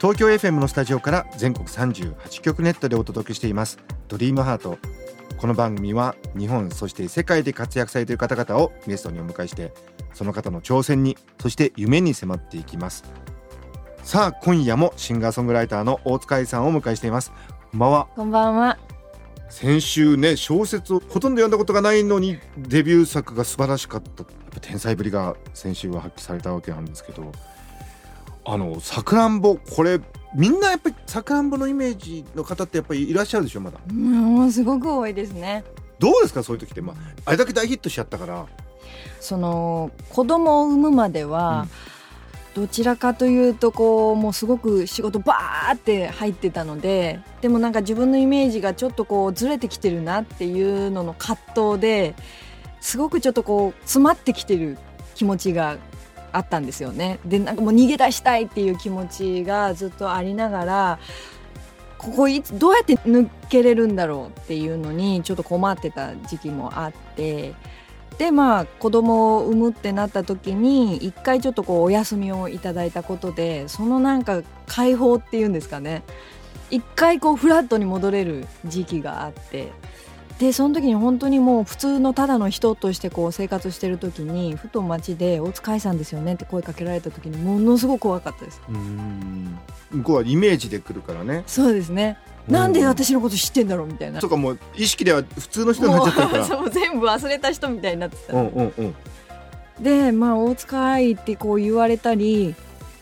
東京 FM のスタジオから全国38局ネットでお届けしています。ドリームハート。この番組は日本そして世界で活躍されている方々をゲストにお迎えしてその方の挑戦にそして夢に迫っていきます。さあ今夜もシンガーソングライターの大塚愛さんをお迎えしています。こんばんは。こんばんは。先週ね小説をほとんど読んだことがないのにデビュー作が素晴らしかった。やっぱ天才ぶりが先週は発揮されたわけなんですけどあのさくらんぼこれみんなやっぱりさくらんぼのイメージの方ってやっぱりいらっしゃるでしょまだ。もうすごく多いですね。どうですかそういう時って、まあ、あれだけ大ヒットしちゃったから。その子供を産むまでは、どちらかというとこうもうすごく仕事バーって入ってたのででもなんか自分のイメージがちょっとこうずれてきてるなっていうのの葛藤ですごくちょっとこう詰まってきてる気持ちがあったんですよね。でなんかもう逃げ出したいっていう気持ちがずっとありながらここいつどうやって抜けれるんだろうっていうのにちょっと困ってた時期もあってでまあ子供を産むってなった時に一回ちょっとこうお休みをいただいたことでそのなんか解放っていうんですかね一回こうフラットに戻れる時期があってでその時に本当にもう普通のただの人としてこう生活してる時にふと街で「大塚愛さんですよね」って声かけられた時にものすごく怖かったです。うん。向こうはイメージで来るからね。そうですね。なんで私のこと知ってんだろうみたいな。とかもう意識では普通の人になっちゃってるから。もう全部忘れた人みたいになってたうんうんうん。でまあ大塚愛ってこう言われたり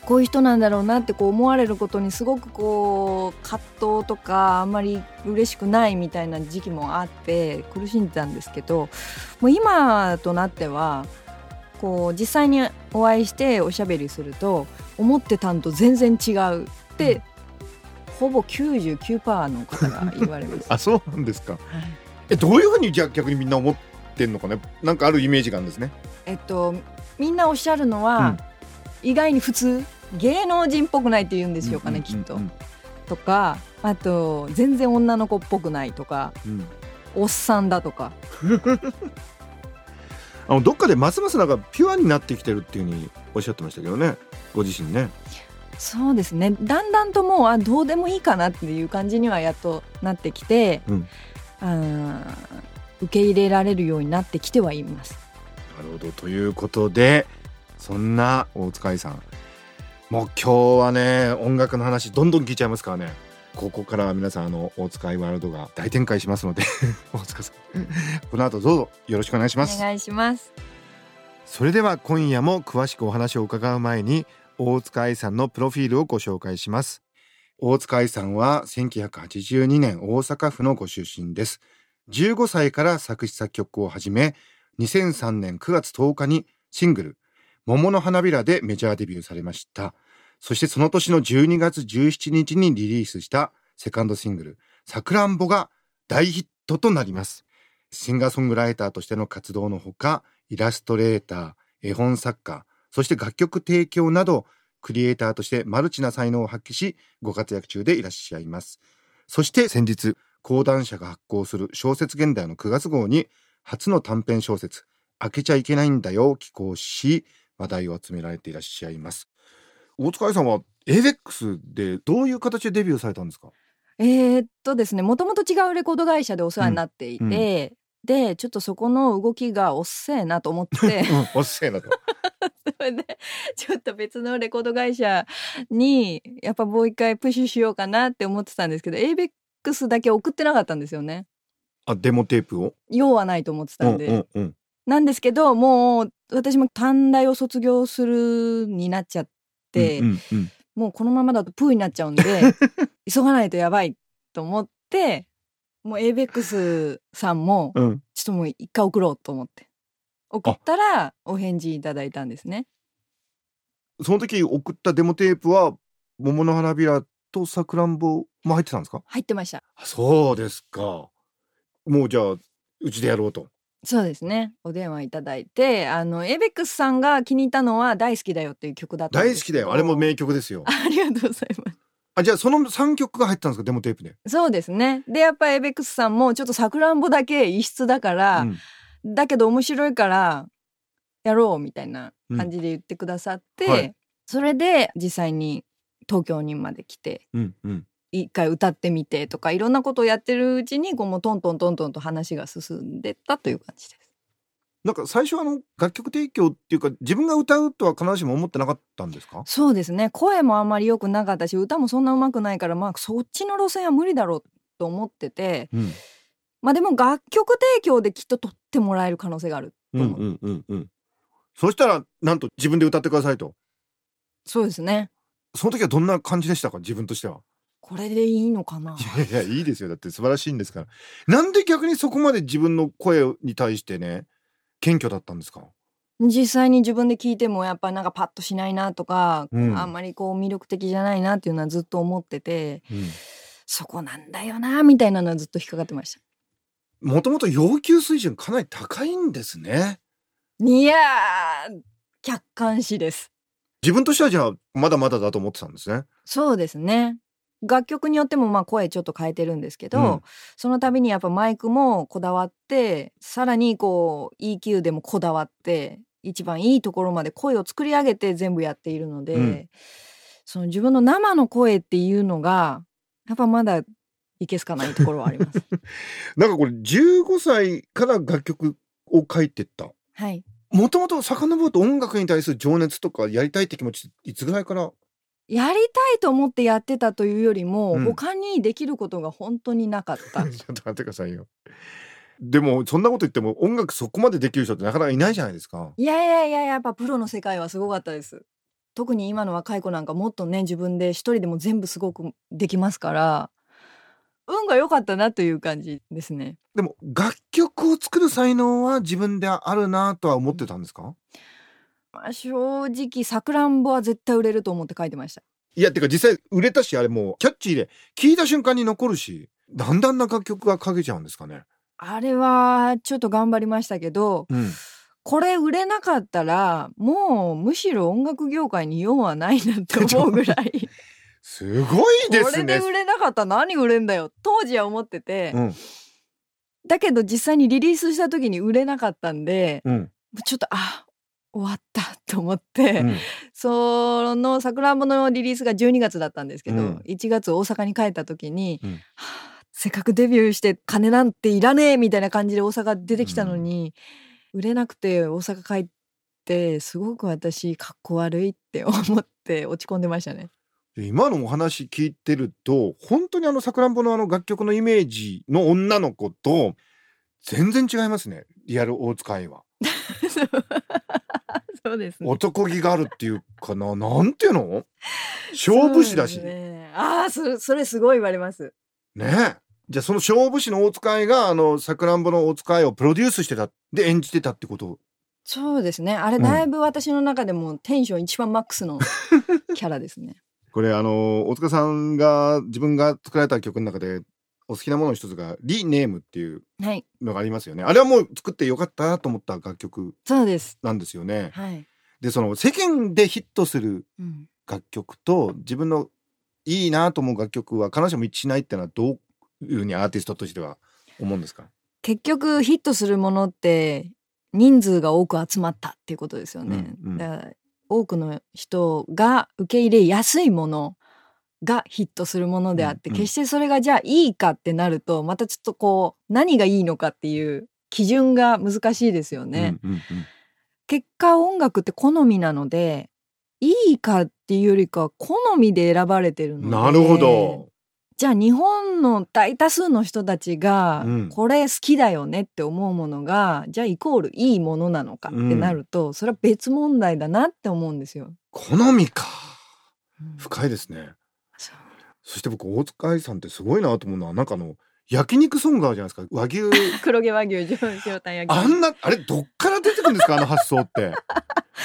こういう人なんだろうなってこう思われることにすごくこう葛藤とかあんまり嬉しくないみたいな時期もあって苦しんでたんですけどもう今となってはこう実際にお会いしておしゃべりすると思ってたんと全然違うって、ほぼ99%の方が言われます。あそうなんですか。えどういうふうにじゃあ逆にみんな思ってんのかね？なんかあるイメージがあるんですね。えっと、みんなおっしゃるのは、意外に普通芸能人っぽくないって言うんですよかね、きっと。うんとかあと全然女の子っぽくないとかうん。おっさんだとか。あのどっかでますますなんかピュアになってきてるっていうふうにおっしゃってましたけどね。ご自身ね。そうですね。だんだんともうあどうでもいいかなっていう感じにはやっとなってきて、うん。あー受け入れられるようになってきてはいます。なるほど。ということでそんな大塚愛さんもう今日はね音楽の話どんどん聞いちゃいますからね。ここからは皆さんあの大塚愛ワールドが大展開しますので。大塚さん。この後どうぞよろしくお願いします。お願いします。それでは今夜も詳しくお話を伺う前に大塚愛さんのプロフィールをご紹介します。大塚愛さんは1982年大阪府のご出身です。15歳から作詞作曲を始め2003年9月10日にシングル桃の花びらでメジャーデビューされましたそしてその年の12月17日にリリースしたセカンドシングルさくらんぼが大ヒットとなりますシンガーソングライターとしての活動のほかイラストレーター、絵本作家、そして楽曲提供など、クリエイターとしてマルチな才能を発揮し、ご活躍中でいらっしゃいます。そして先日、講談社が発行する小説現代の9月号に、初の短編小説、開けちゃいけないんだよを寄稿し、話題を集められていらっしゃいます。大塚愛さんは ABEX でどういう形でデビューされたんですか？えーっとですねもともと違うレコード会社でお世話になっていて、うん。うんでちょっとそこの動きがおっせえなと思って。おっせえなと。それでちょっと別のレコード会社にやっぱもう一回プッシュしようかなって思ってたんですけど ABEX だけ送ってなかったんですよね。あ、デモテープを？用はないと思ってたんで、うんうんうん。なんですけどもう私も短大を卒業するになっちゃって、うんうんうん。もうこのままだとプーになっちゃうんで 急がないとやばいと思ってもう ABEX さんもうん。ちょっともう一回送ろうと思って送ったらお返事いただいたんですね。その時送ったデモテープは桃の花びらとさくらんぼも入ってたんですか？入ってました。あそうですか。もうじゃあうちでやろうとそうですね。お電話いただいてあのエイベックスさんが気に入ったのは大好きだよっていう曲だったんです大好きだよ。あれも名曲ですよ。ありがとうございます。あじゃあその3曲が入ったんですか？デモテープで、そうですね。でやっぱエイベックスさんもちょっとさくらんぼだけ異質だから、うん。だけど面白いからやろうみたいな感じで言ってくださって、うんはい。それで実際に東京にまで来てうんうん一回歌ってみてとかいろんなことをやってるうちにこうもうトントントントンと話が進んでったという感じです。なんか最初あの楽曲提供っていうか自分が歌うとは必ずしも思ってなかったんですか？そうですね。声もあんまり良くなかったし歌もそんな上手くないからまあそっちの路線は無理だろうと思っててうん。まあでも楽曲提供できっと取ってもらえる可能性があると思う、うんうんうんうん。そしたらなんと自分で歌ってくださいと。そうですね。その時はどんな感じでしたか？自分としてはこれでいいのかな？いやいやいいですよ。だって素晴らしいんですから。なんで逆にそこまで自分の声に対してね謙虚だったんですか？実際に自分で聞いてもやっぱなんかパッとしないなとか、うん。あんまりこう魅力的じゃないなっていうのはずっと思っててうん。そこなんだよなみたいなのはずっと引っかかってました。もともと要求水準かなり高いんですね。いやー客観視です。自分としてはじゃあまだまだだと思ってたんですね。そうですね楽曲によってもまあ声ちょっと変えてるんですけど、うん。その度にやっぱマイクもこだわってさらにこう EQ でもこだわって一番いいところまで声を作り上げて全部やっているので、うん。その自分の生の声っていうのがやっぱまだいけすかないところはあります。なんかこれ15歳から楽曲を書いてった。はい。もともと遡ると音楽に対する情熱とかやりたいって気持ちいつぐらいからやりたいと思ってやってたというよりも、うん他にできることが本当になかった。ちょっと待ってくださいよでもそんなこと言っても音楽そこまでできる人ってなかなかいないじゃないですかいやいやいややっぱプロの世界はすごかったです。特に今の若い子なんかもっとね自分で一人でも全部すごくできますから運が良かったなという感じですね。でも楽曲を作る才能は自分であるなとは思ってたんですか？まあ、正直さくらんぼは絶対売れると思って書いてました。いやてか実際売れたしあれもうキャッチーで聞いた瞬間に残るしだんだんな楽曲が書けちゃうんですかね。あれはちょっと頑張りましたけどうん。これ売れなかったらもうむしろ音楽業界に用はないなって思うぐらい。すごいでこれすねで売れなかったら何売れんだよ。当時は思ってて、うん。だけど実際にリリースした時に売れなかったんでうん。ちょっとあ終わったと思って、うん。そのさくらんぼのリリースが12月だったんですけど、うん。1月大阪に帰った時に、うん。はあせっかくデビューして金なんていらねえみたいな感じで大阪出てきたのに、売れなくて大阪帰ってすごく私かっこ悪いって思って落ち込んでましたね。で今のお話聞いてると本当にあのさくらんぼのあの楽曲のイメージの女の子と全然違いますね。リアル大塚愛は そうですね。男気があるっていうかな？なんていうの？勝負師だしねね、ああそそれすごい言われます。えじゃあその勝負師の大塚愛があのさくらんぼの大塚愛をプロデュースしてたで演じてたってこと？そうですね。あれうんだいぶ私の中でもテンション一番マックスの キャラですね。これあの大塚さんが自分が作られた曲の中でお好きなものの一つが「リネーム」っていうはい、のがありますよね。あれはもう作ってよかったなと思った楽曲。そうです。なんですよね。はい。でその世間でヒットするうん、楽曲と自分のいいなと思う楽曲は必ずしも一致しないっていうのはどういうふうにアーティストとしては思うんですか？結局ヒットするものって人数が多く集まったっていうことですよね。うんうん。多くの人が受け入れやすいものがヒットするものであって、うんうん決してそれがじゃあいいかってなるとまたちょっとこう何がいいのかっていう基準が難しいですよね。うんうんうん結果音楽って好みなのでいいかっていうよりかは好みで選ばれてるのでなるほど。じゃあ日本の大多数の人たちがうんこれ好きだよねって思うものが、じゃあイコールいいものなのかってなると、それは別問題だなって思うんですよ。好みか。深いですね。そして僕大塚愛さんってすごいなと思うのはなんかあの焼肉ソングあるじゃないですか。和牛。黒毛和牛上塩タン焼きあんなあれどっから出てくるんですかあの発想って。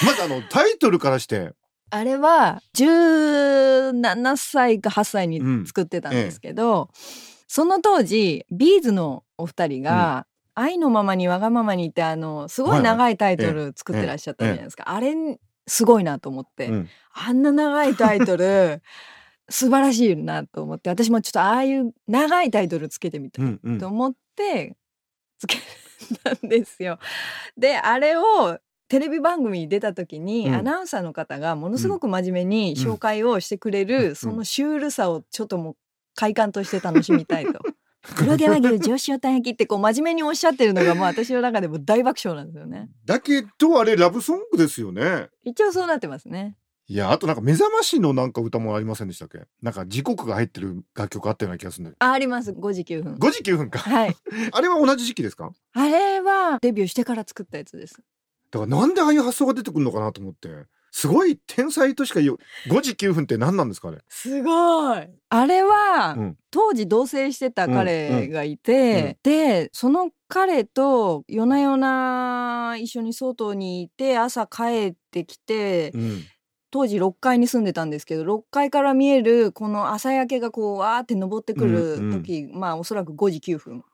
まずあのタイトルからして。あれは17歳か8歳に作ってたんですけど、うんええ、その当時ビーズのお二人が、うん、愛のままにわがままにってあのすごい長いタイトル作ってらっしゃったじゃないですか、あれすごいなと思って、うん、あんな長いタイトル 素晴らしいなと思って私もちょっとああいう長いタイトルつけてみたいと思ってつけたんですよ。であれをテレビ番組に出た時に、うん、アナウンサーの方がものすごく真面目に紹介をしてくれる、うん、そのシュールさをちょっともう快感として楽しみたいと。黒毛和牛上塩タン焼きってこう真面目におっしゃってるのがもう私の中でも大爆笑なんですよね。だけどあれラブソングですよね。一応そうなってますね。いやあとなんか目覚ましのなんか歌もありませんでしたっけ？なんか時刻が入ってる楽曲あったような気がするんだああります。5時9分。5時9分か。はい。あれは同じ時期ですか？あれはデビューしてから作ったやつです。だからなんでああいう発想が出てくるのかなと思って。すごい天才としか言う。5時9分って何なんですかねすごい。あれは、うん、当時同棲してた彼がいて、うん。うん、でその彼と夜な夜な一緒に外にいて朝帰ってきて、当時6階に住んでたんですけど6階から見えるこの朝焼けがこうわーって登ってくる時、まあおそらく5時9分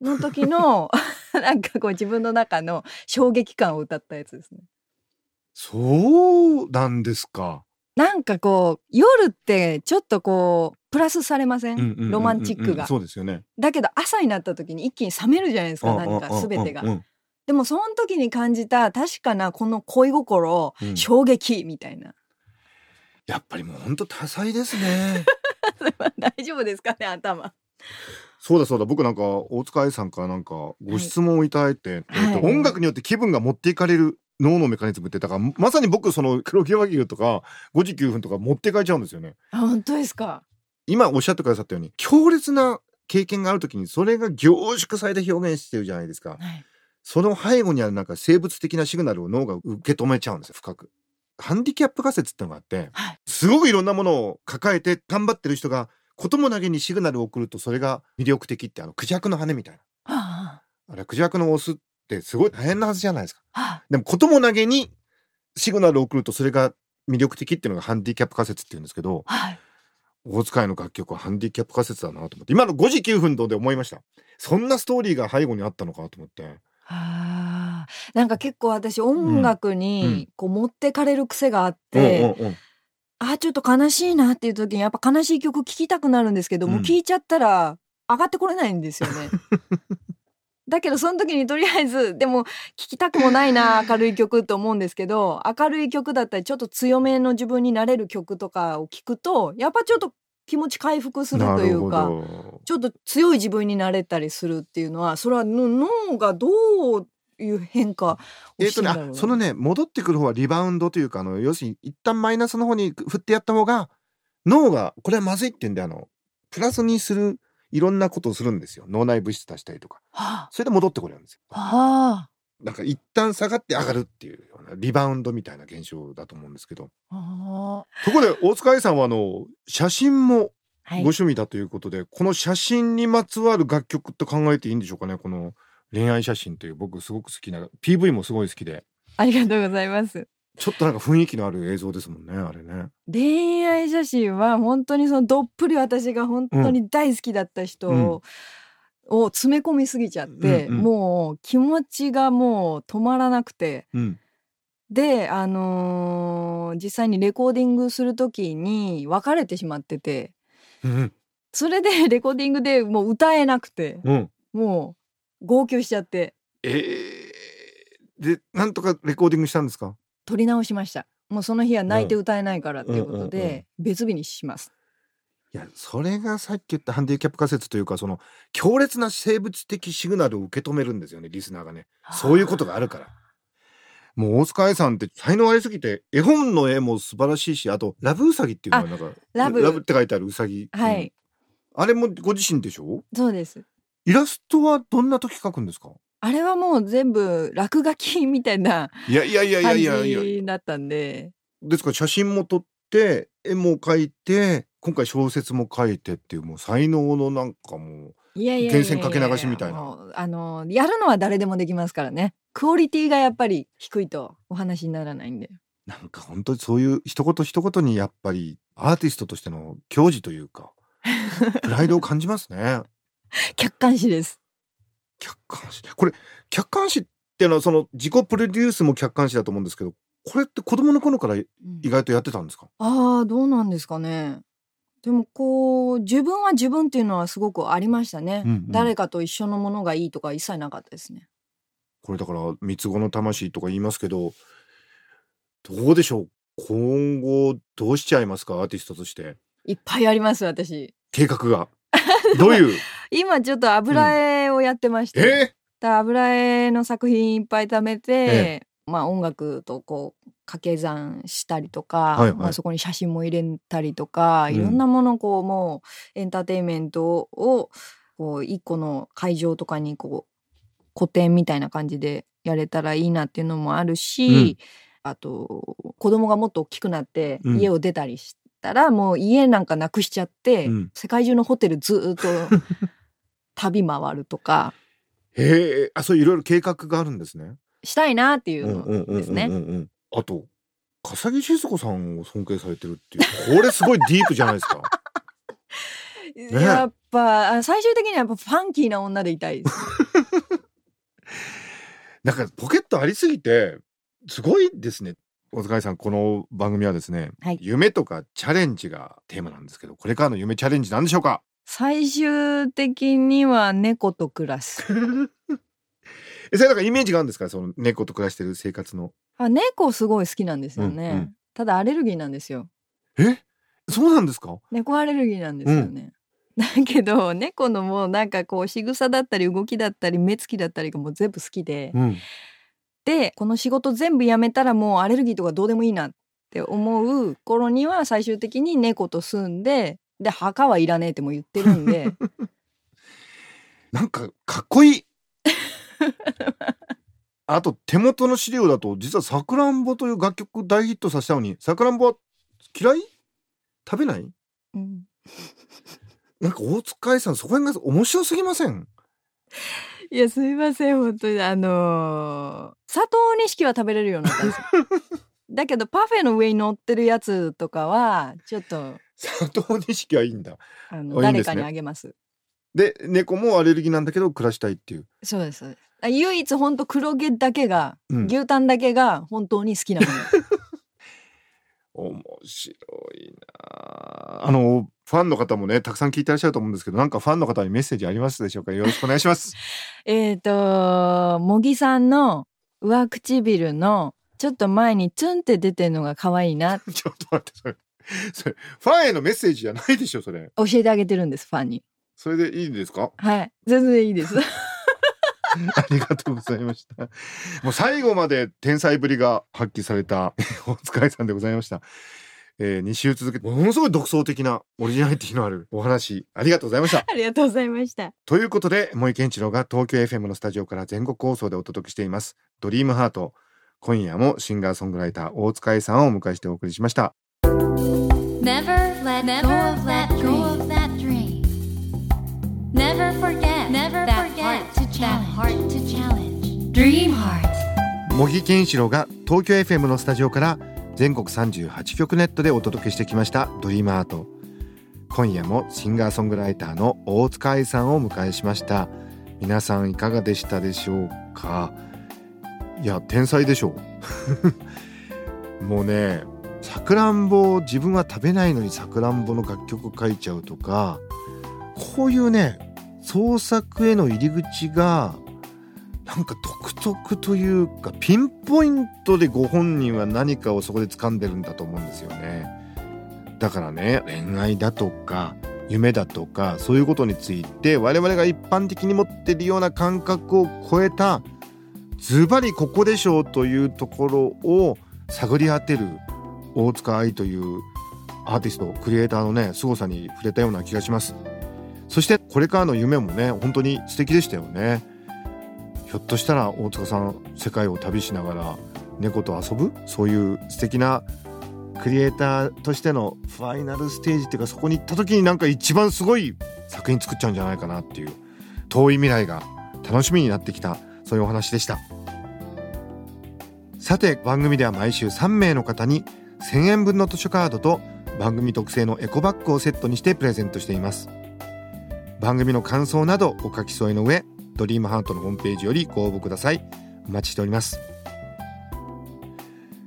の時の なんかこう自分の中の衝撃感を歌ったやつですね。そうなんですか。なんかこう夜ってちょっとこうプラスされません？ロマンチックが。そうですよね。だけど朝になった時に一気に冷めるじゃないですか何か全てが。でもその時に感じた確かなこの恋心、うん、衝撃みたいな。やっぱりもう本当多彩ですね。大丈夫ですかね頭。そうだそうだ僕なんか大塚愛さんからなんかご質問をいただいて、はい、えっと、音楽によって気分が持っていかれる脳のメカニズムってだからまさに僕その 黒毛和牛とか5時9分とか持っていかれちゃうんですよね。あ本当ですか？今おっしゃってくださったように強烈な経験がある時にそれが凝縮されて表現してるじゃないですか。はい、その背後にあるなんか生物的なシグナルを脳が受け止めちゃうんですよ深く。ハンディキャップ仮説ってのがあって、はい、すごくいろんなものを抱えて頑張ってる人がことも投げにシグナルを送るとそれが魅力的ってあのクジャクの羽みたいな。あれクジャクのオスってすごい大変なはずじゃないですか。でもことも投げにシグナルを送るとそれが魅力的っていうのがハンディキャップ仮説って言うんですけど、はい、大塚愛の楽曲はハンディキャップ仮説だなと思って今の5時9分で思いましたそんなストーリーが背後にあったのかと思って。はあ、なんか結構私音楽にこう持ってかれる癖があって、うんうんう。んあちょっと悲しいなっていう時にやっぱ悲しい曲聴きたくなるんですけど、うん、もう聴いちゃったら上がってこれないんですよね。だけどその時にとりあえずでも聴きたくもないな 明るい曲と思うんですけど明るい曲だったりちょっと強めの自分になれる曲とかを聴くとやっぱちょっと気持ち回復するというかちょっと強い自分になれたりするっていうのはそれは脳がどういう変化えーとね、そのね戻ってくる方はリバウンドというかあの要するに一旦マイナスの方に振ってやった方が脳がこれはまずいって言うんであのプラスにするいろんなことをするんですよ。脳内物質出したりとか、はあ、それで戻ってこれるんですよ。はあなんか一旦下がって上がるっていうようなリバウンドみたいな現象だと思うんですけど。そこで大塚愛さんはあの写真もご趣味だということで、はい、この写真にまつわる楽曲と考えていいんでしょうかね？この恋愛写真という僕すごく好きな PV もすごい好きで。ありがとうございます。ちょっとなんか雰囲気のある映像ですもんねあれね。恋愛写真は本当にそのどっぷり私が本当に大好きだった人を、うん、を詰め込みすぎちゃって、うんうん、もう気持ちがもう止まらなくて、うん、であのー、実際にレコーディングする時に別れてしまってて、うん、それで レコーディングでもう歌えなくて、もう号泣しちゃって。えー、でなんとかレコーディングしたんですか？撮り直しました。もうその日は泣いて歌えないからっていうことで別日にしますいやそれがさっき言ったハンディキャップ仮説というかその強烈な生物的シグナルを受け止めるんですよねリスナーがね。そういうことがあるから。もう大塚愛さんって才能ありすぎて絵本の絵も素晴らしいしあとラブウサギっていうのはなんかラブ。って書いてあるウサギ、はい、あれもご自身でしょ？そうです。イラストはどんな時描くんですか？あれはもう全部落書きみたいないやいやいやいやいやいや。だったんで。ですか？ら写真も撮って絵も描いて今回小説も書いてっていうもう才能のなんかもう源泉かけ流しみたいな。あのやるのは誰でもできますからね。クオリティがやっぱり低いとお話にならないんで。なんか本当にそういう一言一言にやっぱりアーティストとしての矜持というか プライドを感じますね。客観視です。客観視。これ客観視っていうのはその自己プロデュースも客観視だと思うんですけどこれって子供の頃から意外とやってたんですか、ああどうなんですかねでもこう自分は自分っていうのはすごくありましたね、うんうん。誰かと一緒のものがいいとか一切なかったですね。これだから三つ子の魂とか言いますけどどうでしょう？今後どうしちゃいますか？アーティストとして。いっぱいあります私。計画が。どういう？今ちょっと油絵をやってまして、え？だから油絵の作品いっぱい貯めて、え。まあ音楽とこう掛け算したりとか、はいはい。まあ、そこに写真も入れたりとか、うん。いろんなものをこうもうエンターテインメントをこう一個の会場とかにこう古典みたいな感じでやれたらいいなっていうのもあるし、あと子供がもっと大きくなってうん。家を出たりしたら、もう家なんかなくしちゃって、うん。世界中のホテルずーっと 旅回るとか。へえあそういろいろ計画があるんですね。したいなっていうんううんうんうんのですね。うんあと笠木静子さんを尊敬されてるっていうこれすごいディープじゃないですか やっぱあ最終的にはやっぱファンキーな女でいたいです。なんかポケットありすぎてすごいですね大塚愛さんこの番組はですね、はい夢とかチャレンジがテーマなんですけどこれからの夢チャレンジなんでしょうか？最終的には猫と暮らす。えそれなんかイメージがあるんですか？その猫と暮らしてる生活の。あ猫すごい好きなんですよね。うんうん。ただアレルギーなんですよ。え？そうなんですか？猫アレルギーなんですよね。だけど猫のもうなんかこう仕草だったり動きだったり目つきだったりがもう全部好きで、うん。でこの仕事全部やめたらもうアレルギーとかどうでもいいなって思う頃には最終的に猫と住んでで墓はいらねえっても言ってるんで。なんかかっこいい あと手元の資料だと実は「さくらんぼ」という楽曲大ヒットさせたのにさくらんぼは嫌い？食べない？うん。なんか大塚愛さんそこら辺が面白すぎません？いやすいません。本当に。あのー砂糖錦は食べれるようになったんですよ。だけどパフェの上に乗ってるやつとかはちょっと。砂糖錦はいいんだ。あのね。誰かにあげます。で猫もアレルギーなんだけど暮らしたいっていう、そうですそうです。あ唯一本当黒毛だけが、うん。牛タンだけが本当に好きなもの。面白いなあ。あのファンの方もねたくさん聞いてらっしゃると思うんですけどなんかファンの方にメッセージありますでしょうか？よろしくお願いします。えっと茂木さんの上唇のちょっと前にツンって出てるのが可愛いな。ちょっと待ってそれそれファンへのメッセージじゃないでしょそれ。教えてあげてるんですファンに。それでいいですか？はい全然いいです ありがとうございました。もう最後まで天才ぶりが発揮された お疲れさんでございました。えー、2週続けてものすごい独創的なオリジナリティのある お話ありがとうございました。ありがとうございました。ということで森健一郎が東京 FM のスタジオから全国放送でお届けしています「ドリームハート今夜もシンガーソングライター大塚愛さんをお迎えしてお送りしました。Never let go of that dream. Never forget Never forget that challenge. heart to challenge. Dream Heart. 茂木健一郎が東京 FM のスタジオから全国38局ネットでお届けしてきました「ドリームアート今夜もシンガーソングライターの大塚愛さんをお迎えしました皆さんいかがでしたでしょうか？いや天才でしょう もうねさくらんぼを自分は食べないのにさくらんぼの楽曲書いちゃうとかこういうね創作への入り口がなんか独特というかピンポイントでご本人は何かをそこで掴んでるんだと思うんですよね。だからね恋愛だとか夢だとかそういうことについて我々が一般的に持ってるような感覚を超えたズバリここでしょうというところを探り当てる大塚愛というアーティストクリエイターのね凄さに触れたような気がします。そしてこれからの夢もね本当に素敵でしたよね。ひょっとしたら大塚さん世界を旅しながら猫と遊ぶそういう素敵なクリエイターとしてのファイナルステージっていうかそこに行った時になんか一番すごい作品作っちゃうんじゃないかなっていう遠い未来が楽しみになってきたそういうお話でした。さて番組では毎週3名の方に1000円分の図書カードと番組特製のエコバッグをセットにしてプレゼントしています。番組の感想などお書き添えの上ドリームハートのホームページよりご応募ください。お待ちしております。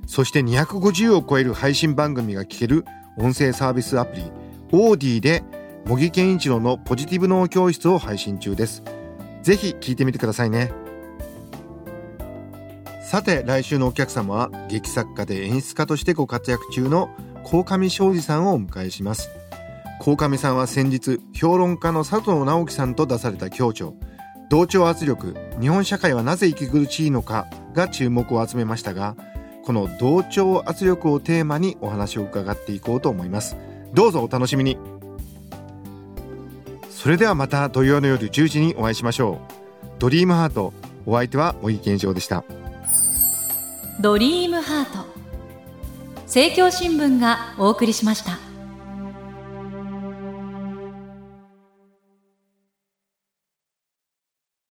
そして250を超える配信番組が聞ける音声サービスアプリオーディで茂木健一郎のポジティブ脳教室を配信中です。ぜひ聞いてみてくださいね。さて来週のお客様は劇作家で演出家としてご活躍中の鴻上昌司さんをお迎えします。鴻上さんは先日評論家の佐藤直樹さんと出された協調。同調圧力日本社会はなぜ息苦しいのかが注目を集めましたがこの同調圧力をテーマにお話を伺っていこうと思います。どうぞお楽しみに。それではまた土曜の夜10時にお会いしましょう。ドリームハートお相手は茂木健一郎でした。ドリームハート。政教新聞がお送りしました。